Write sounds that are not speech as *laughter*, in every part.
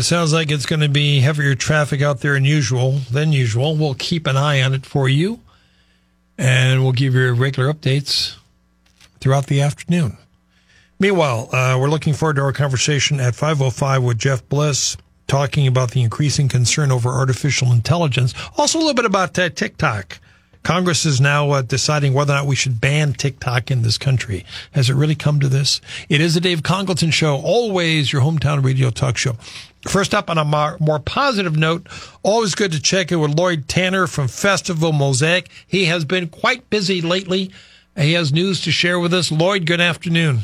it sounds like it's going to be heavier traffic out there than usual. Than usual, we'll keep an eye on it for you, and we'll give you regular updates throughout the afternoon. Meanwhile, uh, we're looking forward to our conversation at 5:05 with Jeff Bliss, talking about the increasing concern over artificial intelligence. Also, a little bit about uh, TikTok. Congress is now uh, deciding whether or not we should ban TikTok in this country. Has it really come to this? It is the Dave Congalton Show, always your hometown radio talk show. First up, on a more, more positive note, always good to check in with Lloyd Tanner from Festival Mozaic. He has been quite busy lately. He has news to share with us. Lloyd, good afternoon.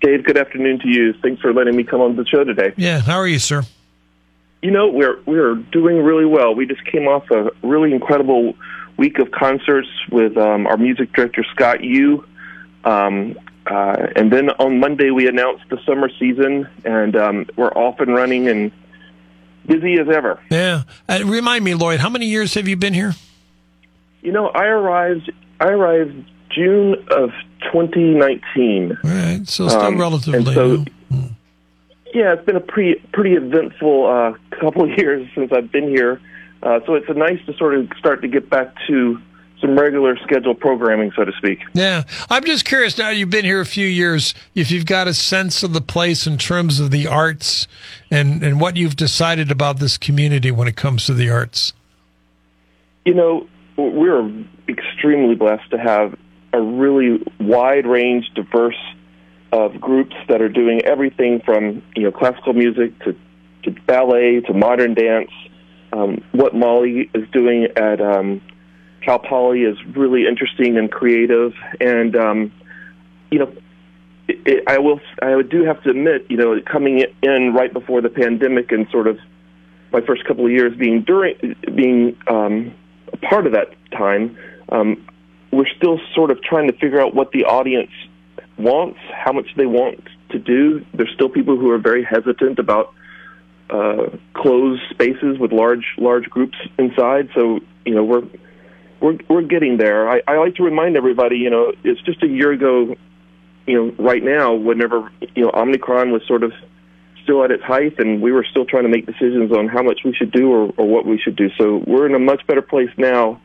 Dave, good afternoon to you. Thanks for letting me come on the show today. Yeah, how are you, sir? You know, we're we're doing really well. We just came off a really incredible week of concerts with um, our music director Scott Yoo, um, uh, and then on Monday we announced the summer season, and um, we're off and running and busy as ever. Yeah, uh, remind me, Lloyd, how many years have you been here? You know, I arrived. I arrived June of 2019. All right, so still Um, relatively so- new. Yeah, it's been a pretty pretty eventful uh, couple of *laughs* years since I've been here. Uh, so it's a nice to sort of start to get back to some regular scheduled programming, so to speak. Yeah, I'm just curious. Now you've been here a few years. If you've got a sense of the place in terms of the arts, and and what you've decided about this community when it comes to the arts. You know, we're extremely blessed to have a really wide range, diverse of groups that are doing everything from you know classical music to, to ballet to modern dance. Um, what Molly is doing at um, Cal Poly is really interesting and creative, and um, you know, it, it, I will I do have to admit, you know, coming in right before the pandemic and sort of my first couple of years being during being um, a part of that time, um, we're still sort of trying to figure out what the audience wants, how much they want to do. There's still people who are very hesitant about uh, closed spaces with large large groups inside. So you know we're we're we're getting there. I, I like to remind everybody, you know, it's just a year ago, you know, right now, whenever you know Omicron was sort of still at its height, and we were still trying to make decisions on how much we should do or, or what we should do. So we're in a much better place now,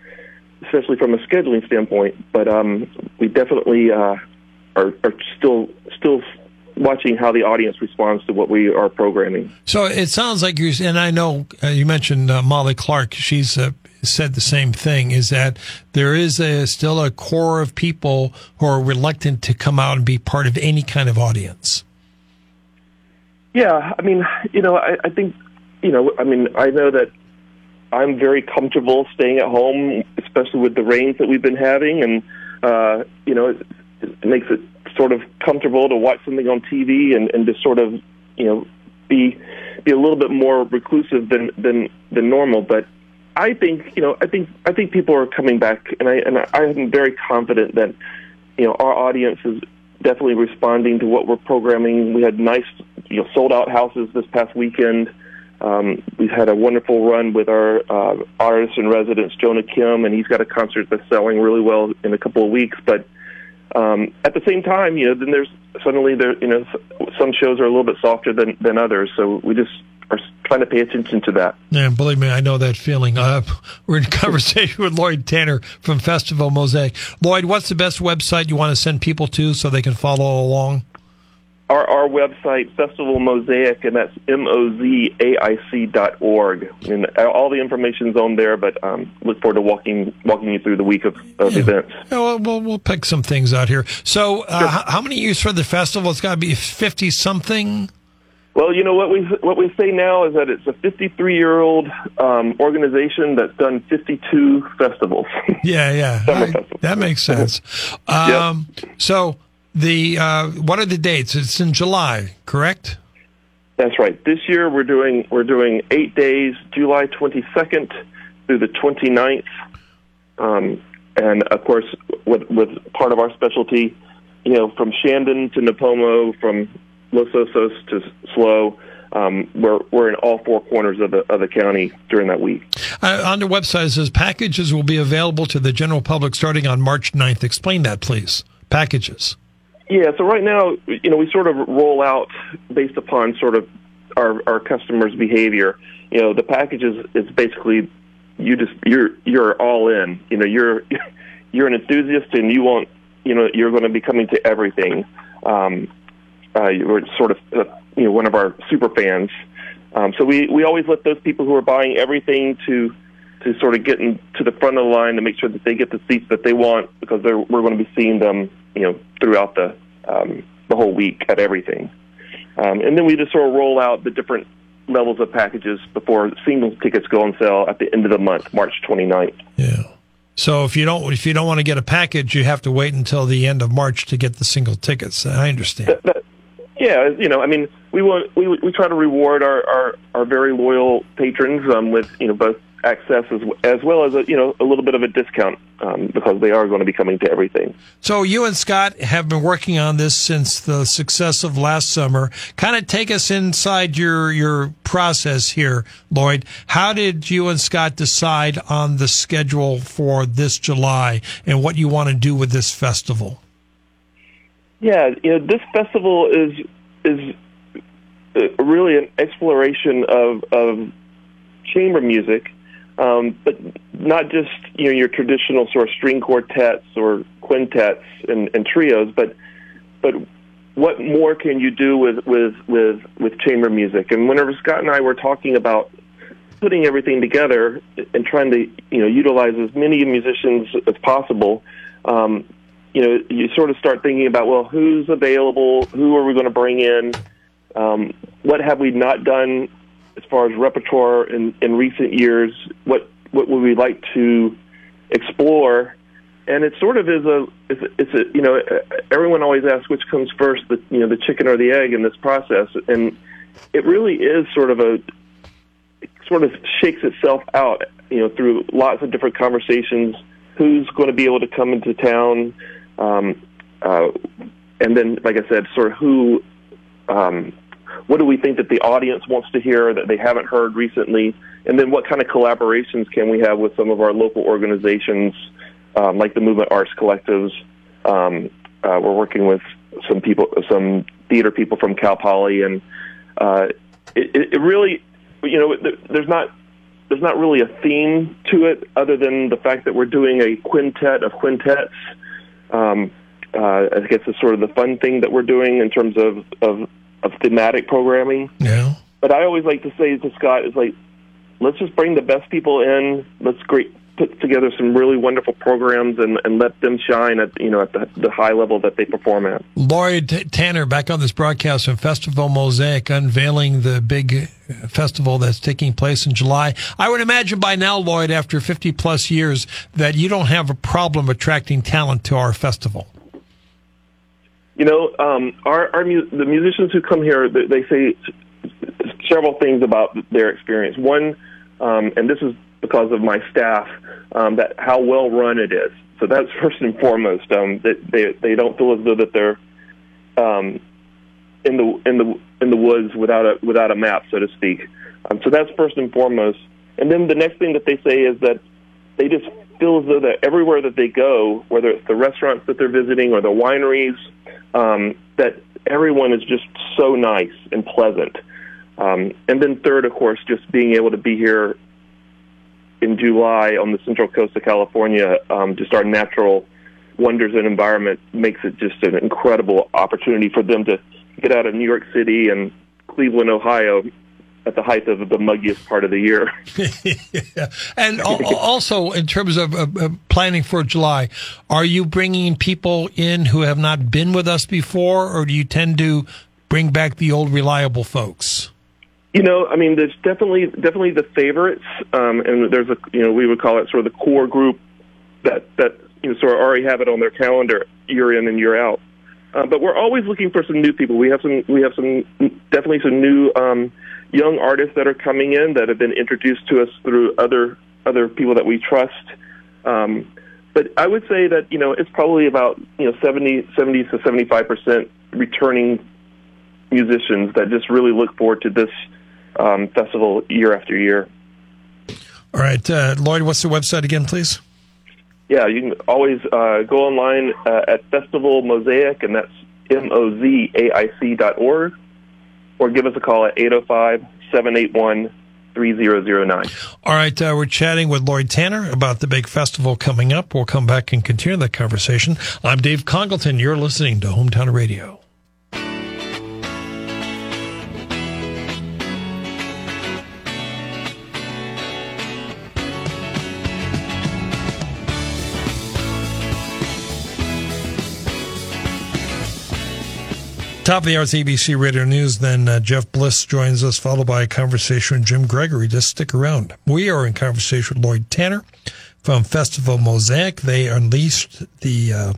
especially from a scheduling standpoint. But um, we definitely uh, are, are still still watching how the audience responds to what we are programming. So it sounds like you, and I know uh, you mentioned uh, Molly Clark. She's uh, said the same thing. Is that there is a, still a core of people who are reluctant to come out and be part of any kind of audience. Yeah, I mean, you know, I, I think, you know, I mean, I know that I'm very comfortable staying at home, especially with the rains that we've been having, and uh, you know, it, it makes it sort of comfortable to watch something on TV and, and just sort of, you know, be be a little bit more reclusive than than than normal. But I think, you know, I think I think people are coming back, and I and I am very confident that, you know, our audience is definitely responding to what we're programming. We had nice, you know, sold out houses this past weekend. Um, we've had a wonderful run with our uh, artist in residence, Jonah Kim, and he's got a concert that's selling really well in a couple of weeks. But um, at the same time, you know, then there's suddenly there, you know, some shows are a little bit softer than than others. So we just are trying to pay attention to that. Yeah, believe me, I know that feeling. Uh, *laughs* we're in *laughs* conversation with Lloyd Tanner from Festival Mozaic. Lloyd, what's the best website you want to send people to so they can follow along? Our, our website, Festival Mozaic, and that's M O Z A I C dot org. And all the information's on there, but um, look forward to walking walking you through the week of, of Yeah. events. Yeah, well, we'll, we'll pick some things out here. So, uh, how, how many years for the festival? It's got to be 50 something? Well, you know what we what we say now is that it's a 53 year old um, organization that's done 52 festivals. Yeah, yeah, I- festival. that makes sense. *laughs* Um, So the uh, what are the dates? It's in July, correct? That's right. This year we're doing we're doing eight days, July 22nd through the 29th, um, and of course with, with part of our specialty, you know, from Shandon to Nipomo, from Los Osos to SLO. Um, we're we're in all four corners of the of the county during that week. Uh, on the website, it says packages will be available to the general public starting on March 9th. Explain that, please. Packages. Yeah, so right now, you know, we sort of roll out based upon sort of our our customers' behavior. You know, the package is, is basically you just you're you're all in. You know, you're *laughs* you're an enthusiast and you want you know you're going to be coming to everything. Um, uh, you're sort of uh, you know one of our super fans. Um, so we we always let those people who are buying everything to to sort of get in, to the front of the line to make sure that they get the seats that they want because they're, we're going to be seeing them, you know, throughout the um, the whole week at everything. Um, and then we just sort of roll out the different levels of packages before single tickets go on sale at the end of the month, March 29th. Yeah. So if you don't if you don't want to get a package, you have to wait until the end of March to get the single tickets. I understand. That- yeah, you know, I mean, we want we we try to reward our our, our very loyal patrons um, with you know both access as as well as a, you know a little bit of a discount um, because they are going to be coming to everything. So you and Scott have been working on this since the success of last summer. Kind of take us inside your your process here, Lloyd. How did you and Scott decide on the schedule for this July and what you want to do with this festival? Yeah, you know, this festival is is uh, really an exploration of of chamber music, um, but not just you know your traditional sort of string quartets or quintets and, and trios, but but what more can you do with with with with chamber music? And whenever Scott and I were talking about putting everything together and trying to you know utilize as many musicians as possible. Um, you know, you sort of start thinking about, well, who's available? Who are we going to bring in? Um, what have we not done as far as repertoire in, in recent years? What what would we like to explore? And it sort of is a it's a, it's a you know everyone always asks which comes first the you know the chicken or the egg in this process, and it really is sort of a sort of shakes itself out you know through lots of different conversations. Who's going to be able to come into town? Um, uh, and then, like I said, sort of who, um, what do we think that the audience wants to hear that they haven't heard recently? And then, what kind of collaborations can we have with some of our local organizations, um, like the Movement Arts Collectives? Um, uh, we're working with some people, some theater people from Cal Poly, and uh, it, it really, you know, there's not there's not really a theme to it other than the fact that we're doing a quintet of quintets. Um, uh, I guess it's sort of the fun thing that we're doing in terms of, of, of thematic programming. Yeah. But I always like to say to Scott, is like, let's just bring the best people in. Let's great put together some really wonderful programs and, and let them shine at you know at the, the high level that they perform at. Lloyd T- Tanner back on this broadcast from Festival Mozaic, unveiling the big festival that's taking place in July. I would imagine by now, Lloyd, after 50 plus years, that you don't have a problem attracting talent to our festival. You know, um, our, our mu- the musicians who come here, they, they say several things about their experience. One, um, and this is because of my staff, um, that how well run it is. So that's *laughs* first and foremost. Um, that they they don't feel as though that they're um, in the in the in the woods without a without a map, so to speak. Um, so that's first and foremost. And then the next thing that they say is that they just feel as though that everywhere that they go, whether it's the restaurants that they're visiting or the wineries, um, that everyone is just so nice and pleasant. Um, and then third, of course, just being able to be here in July on the central coast of California, um, just our natural wonders and environment makes it just an incredible opportunity for them to get out of New York City and Cleveland, Ohio, at the height of the muggiest part of the year. *laughs* *laughs* yeah. And also, in terms of uh, planning for July, are you bringing people in who have not been with us before, or do you tend to bring back the old reliable folks? You know, I mean, there's definitely definitely the favorites, um, and there's a you know we would call it sort of the core group that that you know sort of already have it on their calendar year in and year out. Uh, but we're always looking for some new people. We have some we have some definitely some new um, young artists that are coming in that have been introduced to us through other other people that we trust. Um, but I would say that you know it's probably about you know 70, 70 to seventy five percent returning musicians that just really look forward to this um, festival year after year. All right, uh, Lloyd, what's the website again, please? Yeah, you can always uh, go online uh, at Festival Mozaic, and that's M O Z A I C dot org, or give us a call at 805 781 3009. All right, uh, we're chatting with Lloyd Tanner about the big festival coming up. We'll come back and continue that conversation. I'm Dave Congalton. You're listening to Hometown Radio. Top of the hour ABC Radio News. Then uh, Jeff Bliss joins us, followed by a conversation with Jim Gregory. Just stick around. We are in conversation with Lloyd Tanner from Festival Mozaic. They unleashed the uh,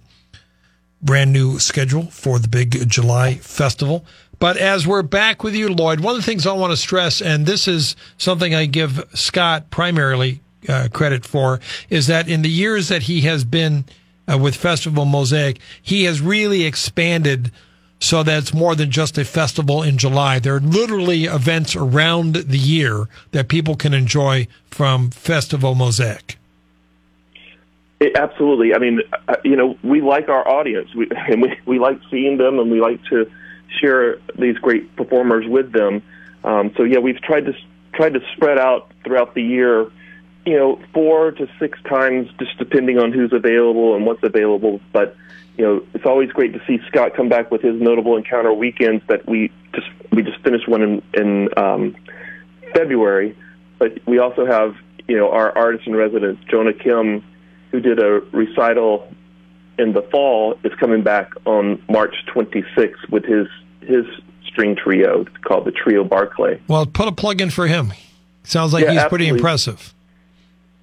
brand new schedule for the big July festival. But as we're back with you, Lloyd, one of the things I want to stress, and this is something I give Scott primarily uh, credit for, is that in the years that he has been uh, with Festival Mozaic, he has really expanded so that it's more than just a festival in July. There are literally events around the year that people can enjoy from Festival Mozaic. It, absolutely. I mean, uh, you know, we like our audience, we, *laughs* and we, we like seeing them, and we like to share these great performers with them. Um, so yeah, we've tried to tried to spread out throughout the year, you know, four to six times, just depending on who's available and what's available. But you know, it's always great to see Scott come back with his notable encounter weekends that we just we just finished one in, in um, February, but we also have you know our artist in residence Jonah Kim, who did a recital in the fall, is coming back on March 26th with his his string trio called the Trio Barclay. Well, put a plug in for him. Sounds like Yeah, he's pretty impressive.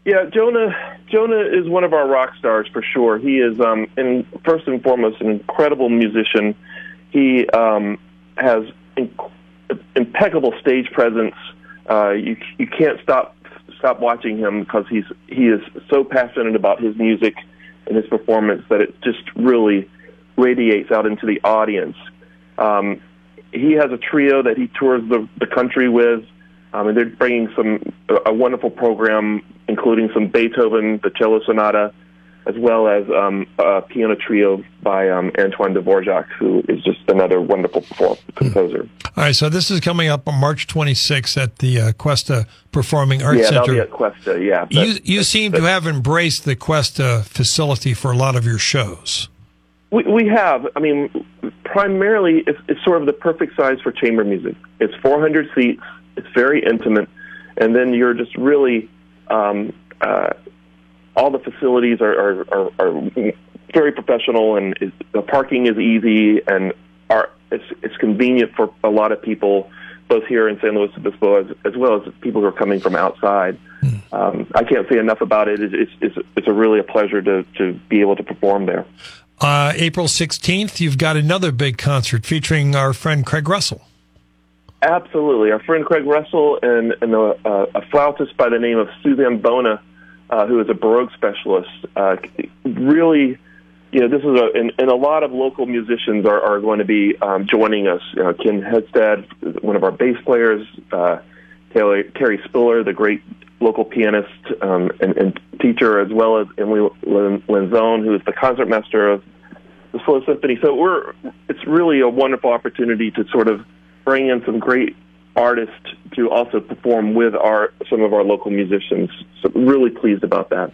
Yeah, Jonah. Jonah is one of our rock stars for sure. He is, um, in, first and foremost, an incredible musician. He um, has inc- impeccable stage presence. Uh, you you can't stop stop watching him because he's he is so passionate about his music and his performance that it just really radiates out into the audience. Um, he has a trio that he tours the, the country with. Um, and they're bringing some a wonderful program, including some Beethoven, the cello sonata, as well as um, a piano trio by um, Antoine Dvorak, who is just another wonderful perform- composer. All right, so this is coming up on March 26th at the uh, Cuesta Performing Arts yeah, Center. be at Cuesta. Yeah, you But- you seem to have embraced the Cuesta facility for a lot of your shows. We, we have. I mean, primarily, it's, it's sort of the perfect size for chamber music. It's 400 seats. It's very intimate, and then you're just really um, uh, all the facilities are, are, are, are very professional, and is, the parking is easy, and are it's, it's convenient for a lot of people, both here in San Luis Obispo as, as well as people who are coming from outside. Um, I can't say enough about it. It's, it's, it's, it's a really a pleasure to, to be able to perform there. Uh, April 16th, you've got another big concert featuring our friend Craig Russell. Absolutely. Our friend Craig Russell and, and a, a flautist by the name of Suzanne Bona, uh, who is a Baroque specialist, uh, really, you know, this is a, and, and a lot of local musicians are, are going to be um, joining us. You know, Ken Hedstad, one of our bass players, uh, Taylor, Terry Spiller, the great local pianist um, and, and teacher, as well as Emily Lenzone, who is the concertmaster of the SLO Symphony. So we're it's really a wonderful opportunity to sort of bring in some great artists to also perform with our some of our local musicians. So really pleased about that.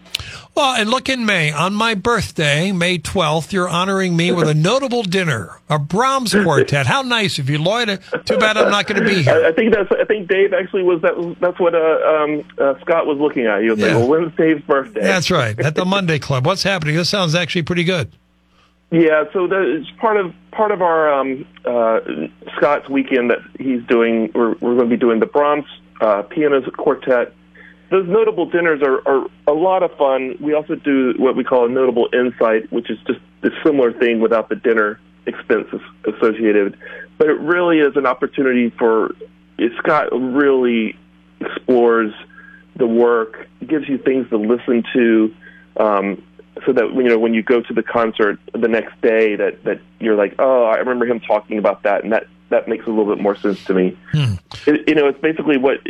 Well, and look in May, on my birthday, May 12th, you're honoring me with a *laughs* notable dinner, a Brahms quartet. How nice of you, Lloyd. Too bad I'm not going to be here. I, I think that's I think Dave actually was that that's what uh, um, uh, Scott was looking at. He was Yeah. like, "Well, when's Dave's birthday?" That's right, at the Monday Club. What's happening? This sounds actually pretty good. Yeah, so is part of part of our um, uh, Scott's weekend that he's doing. We're, we're going to be doing the Brahms uh, piano quartet. Those notable dinners are, are a lot of fun. We also do what we call a notable insight, which is just a similar thing without the dinner expenses associated. But it really is an opportunity for Scott really explores the work, gives you things to listen to. Um, so that you know when you go to the concert the next day that that you're like oh I remember him talking about that and that that makes a little bit more sense to me. Hmm. It, you know, it's basically what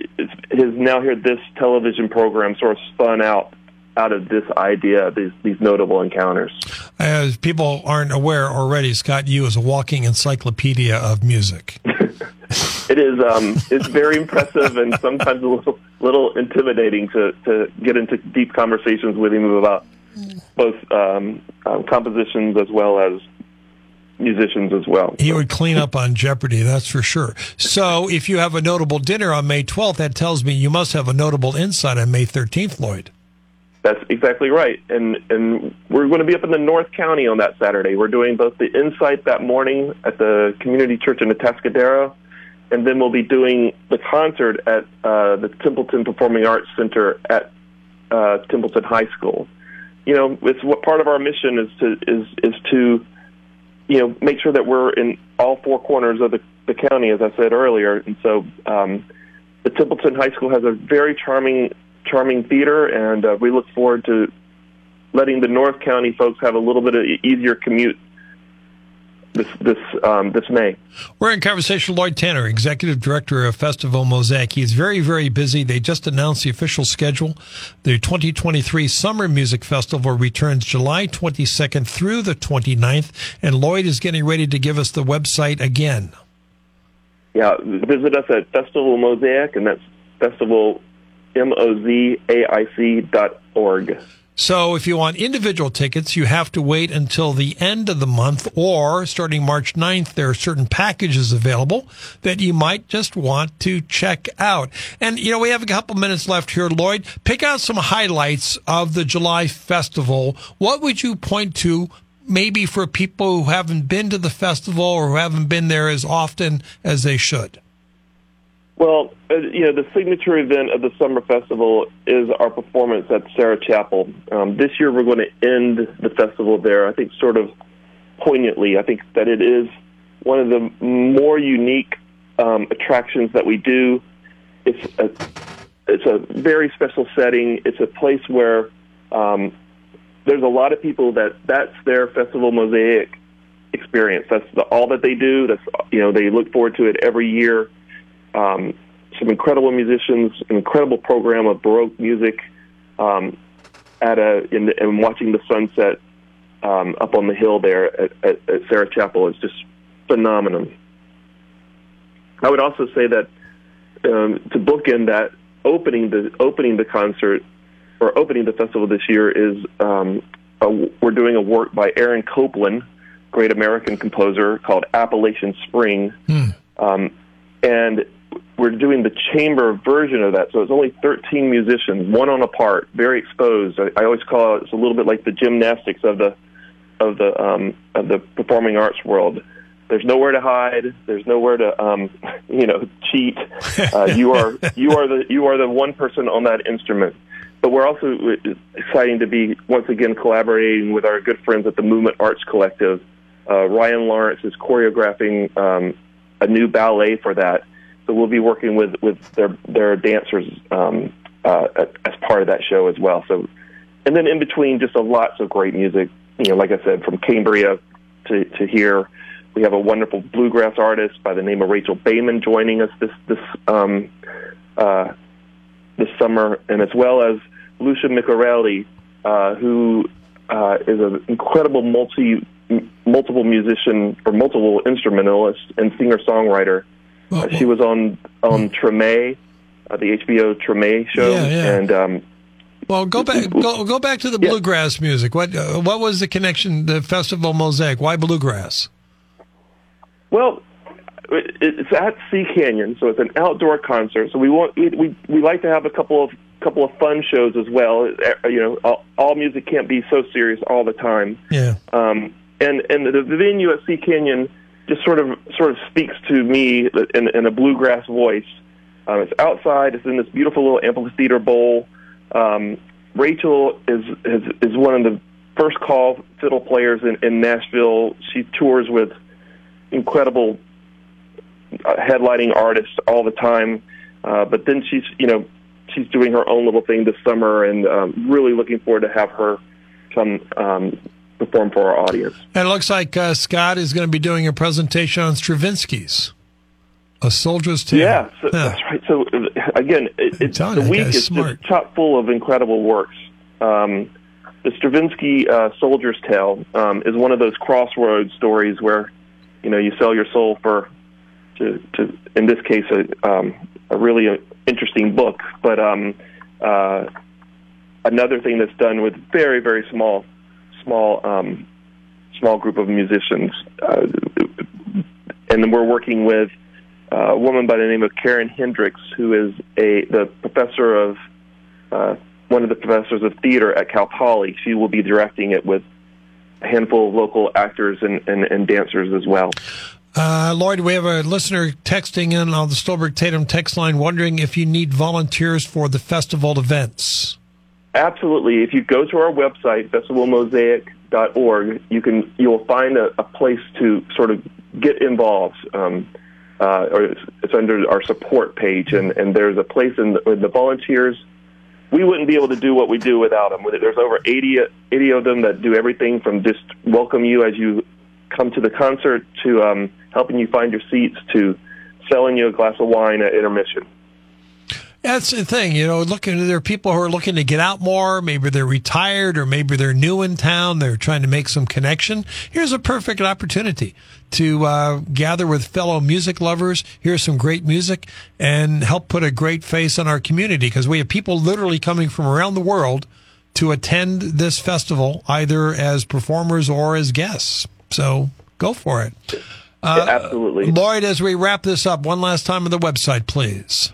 his Now Hear This television program sort of spun out out of this idea, these these notable encounters. As people aren't aware already, Scott Yoo is a walking encyclopedia of music. *laughs* it is um, it's very impressive and sometimes a little little intimidating to to get into deep conversations with him about both um, um, compositions as well as musicians as well. He would clean up on Jeopardy, that's for sure. So if you have a notable dinner on May 12th, that tells me you must have a notable insight on May 13th, Lloyd. That's exactly right. And and we're going to be up in the North County on that Saturday. We're doing both the Insight that morning at the Community Church in Atascadero, and then we'll be doing the concert at uh, the Templeton Performing Arts Center at uh, Templeton High School you know, it's what part of our mission is to is is to, you know, make sure that we're in all four corners of the, the county, as I said earlier. And so, um, the Templeton High School has a very charming charming theater, and uh, we look forward to letting the North County folks have a little bit of easier commute this this um, this May. We're in conversation with Lloyd Tanner, executive director of Festival Mozaic. He's very very busy. They just announced the official schedule. The 2023 Summer Music Festival returns July 22nd through the 29th, and Lloyd is getting ready to give us the website again. Yeah, visit us at Festival Mosaic, and that's festival m o z a i c dot org. So if you want individual tickets, you have to wait until the end of the month or starting March 9th, there are certain packages available that you might just want to check out. And, you know, we have a couple minutes left here, Lloyd. Pick out some highlights of the July festival. What would you point to maybe for people who haven't been to the festival or who haven't been there as often as they should? Well, uh, you know, the signature event of the summer festival is our performance at Serra Chapel. Um, this year, we're going to end the festival there. I think, sort of poignantly. I think that it is one of the more unique um, attractions that we do. It's a it's a very special setting. It's a place where um, there's a lot of people that that's their festival mozaic experience. That's the, all that they do. That's you know they look forward to it every year um, some incredible musicians, an incredible program of Baroque music, um, at a in the, and watching the sunset um, up on the hill there at, at, at Serra Chapel is just phenomenal. I would also say that um, to bookend that opening the opening the concert or opening the festival this year is um, a, we're doing a work by Aaron Copland, great American composer, called Appalachian Spring, hmm. um, and we're doing the chamber version of that, so it's only 13 musicians, one on a part, very exposed. I, I always call it it's a little bit like the gymnastics of the of the um, of the performing arts world. There's nowhere to hide. There's nowhere to um, *laughs* you know cheat. Uh, *laughs* you are you are the you are the one person on that instrument. But we're also exciting to be once again collaborating with our good friends at the Movement Arts Collective. Uh, Ryan Lawrence is choreographing um, a new ballet for that so we'll be working with with their their dancers um, uh, as part of that show as well. So, and then in between, just a lots of great music. You know, like I said, from Cambria to to here, we have a wonderful bluegrass artist by the name of Rachel Baiman joining us this this um, uh, this summer, and as well as Lucia Micarelli, uh, who uh, is an incredible multi multiple musician or multiple instrumentalist and singer songwriter well, she was on on Treme, uh, the HBO Treme show, yeah, yeah. and um, well, go back *laughs* go go back to the yeah. bluegrass music. What uh, what was the connection? The festival mozaic. Why bluegrass? Well, it's at Sea Canyon, so it's an outdoor concert. So we want we we, we like to have a couple of couple of fun shows as well. Uh, you know, all, all music can't be so serious all the time. Yeah. Um, and and the, the venue at Sea Canyon just sort of sort of speaks to me in, in a bluegrass voice. Um, it's outside. It's in this beautiful little amphitheater bowl. Um, Rachel is, is is one of the first call fiddle players in, in Nashville. She tours with incredible uh, headlining artists all the time. Uh, but then she's you know she's doing her own little thing this summer, and um, really looking forward to have her come um, perform for our audience. And it looks like uh, Scott is going to be doing a presentation on Stravinsky's A Soldier's Tale. Yeah, so, yeah. that's right. So uh, again, it, it, the week is smart. just chock full of incredible works. Um, the Stravinsky uh, Soldier's Tale um, is one of those crossroads stories where you know you sell your soul for to, to in this case a, um, a really interesting book, but um, uh, another thing that's done with very very small small um, small group of musicians, uh, and we're working with uh, a woman by the name of Karen Hendricks, who is a the professor of uh, one of the professors of theater at Cal Poly. She will be directing it with a handful of local actors and, and, and dancers as well. Uh, Lloyd, we have a listener texting in on the Stolberg Tatum text line wondering if you need volunteers for the festival events. Absolutely. If you go to our website, festivalmozaic.org, you can you will find a, a place to sort of get involved. Um, uh, or it's, it's, under our support page, and, and there's a place in the, in the, volunteers. We wouldn't be able to do what we do without them. There's over 80, 80 of them that do everything from just welcome you as you come to the concert to um, helping you find your seats to selling you a glass of wine at intermission. That's the thing, you know. Looking, there are people who are looking to get out more. Maybe they're retired, or maybe they're new in town. They're trying to make some connection. Here's a perfect opportunity to uh, gather with fellow music lovers, hear some great music, and help put a great face on our community. Because we have people literally coming from around the world to attend this festival, either as performers or as guests. So go for it. Uh, yeah, absolutely. Lloyd, as we wrap this up, one last time on the website, please.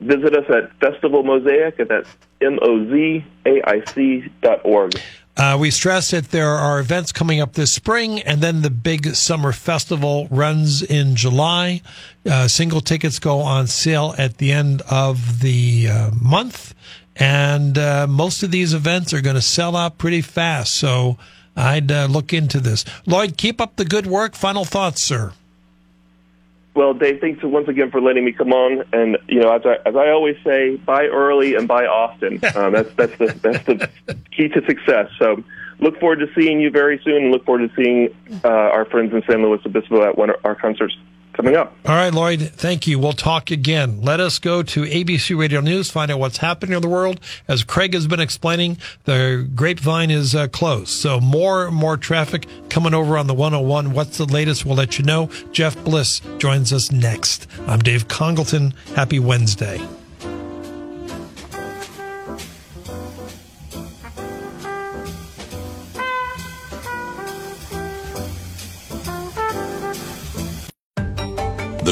Visit us at Festival Mozaic, and that's M-O-Z-A-I-C dot org. Uh, we stress that there are events coming up this spring, and then the big summer festival runs in July. Uh, single tickets go on sale at the end of the uh, month, and uh, most of these events are going to sell out pretty fast. So I'd uh, look into this. Lloyd, keep up the good work. Final thoughts, sir. Well, Dave, thanks once again for letting me come on. And you know, as I, as I always say, buy early and buy often. Um, that's that's the that's the key to success. So, look forward to seeing you very soon, and look forward to seeing uh, our friends in San Luis Obispo at one of our concerts coming up. All right, Lloyd, thank you. We'll talk again. Let us go to ABC Radio News, find out what's happening in the world. As Craig has been explaining, the grapevine is uh, closed. So more more traffic coming over on the 101. What's the latest? We'll let you know. Jeff Bliss joins us next. I'm Dave Congalton. Happy Wednesday.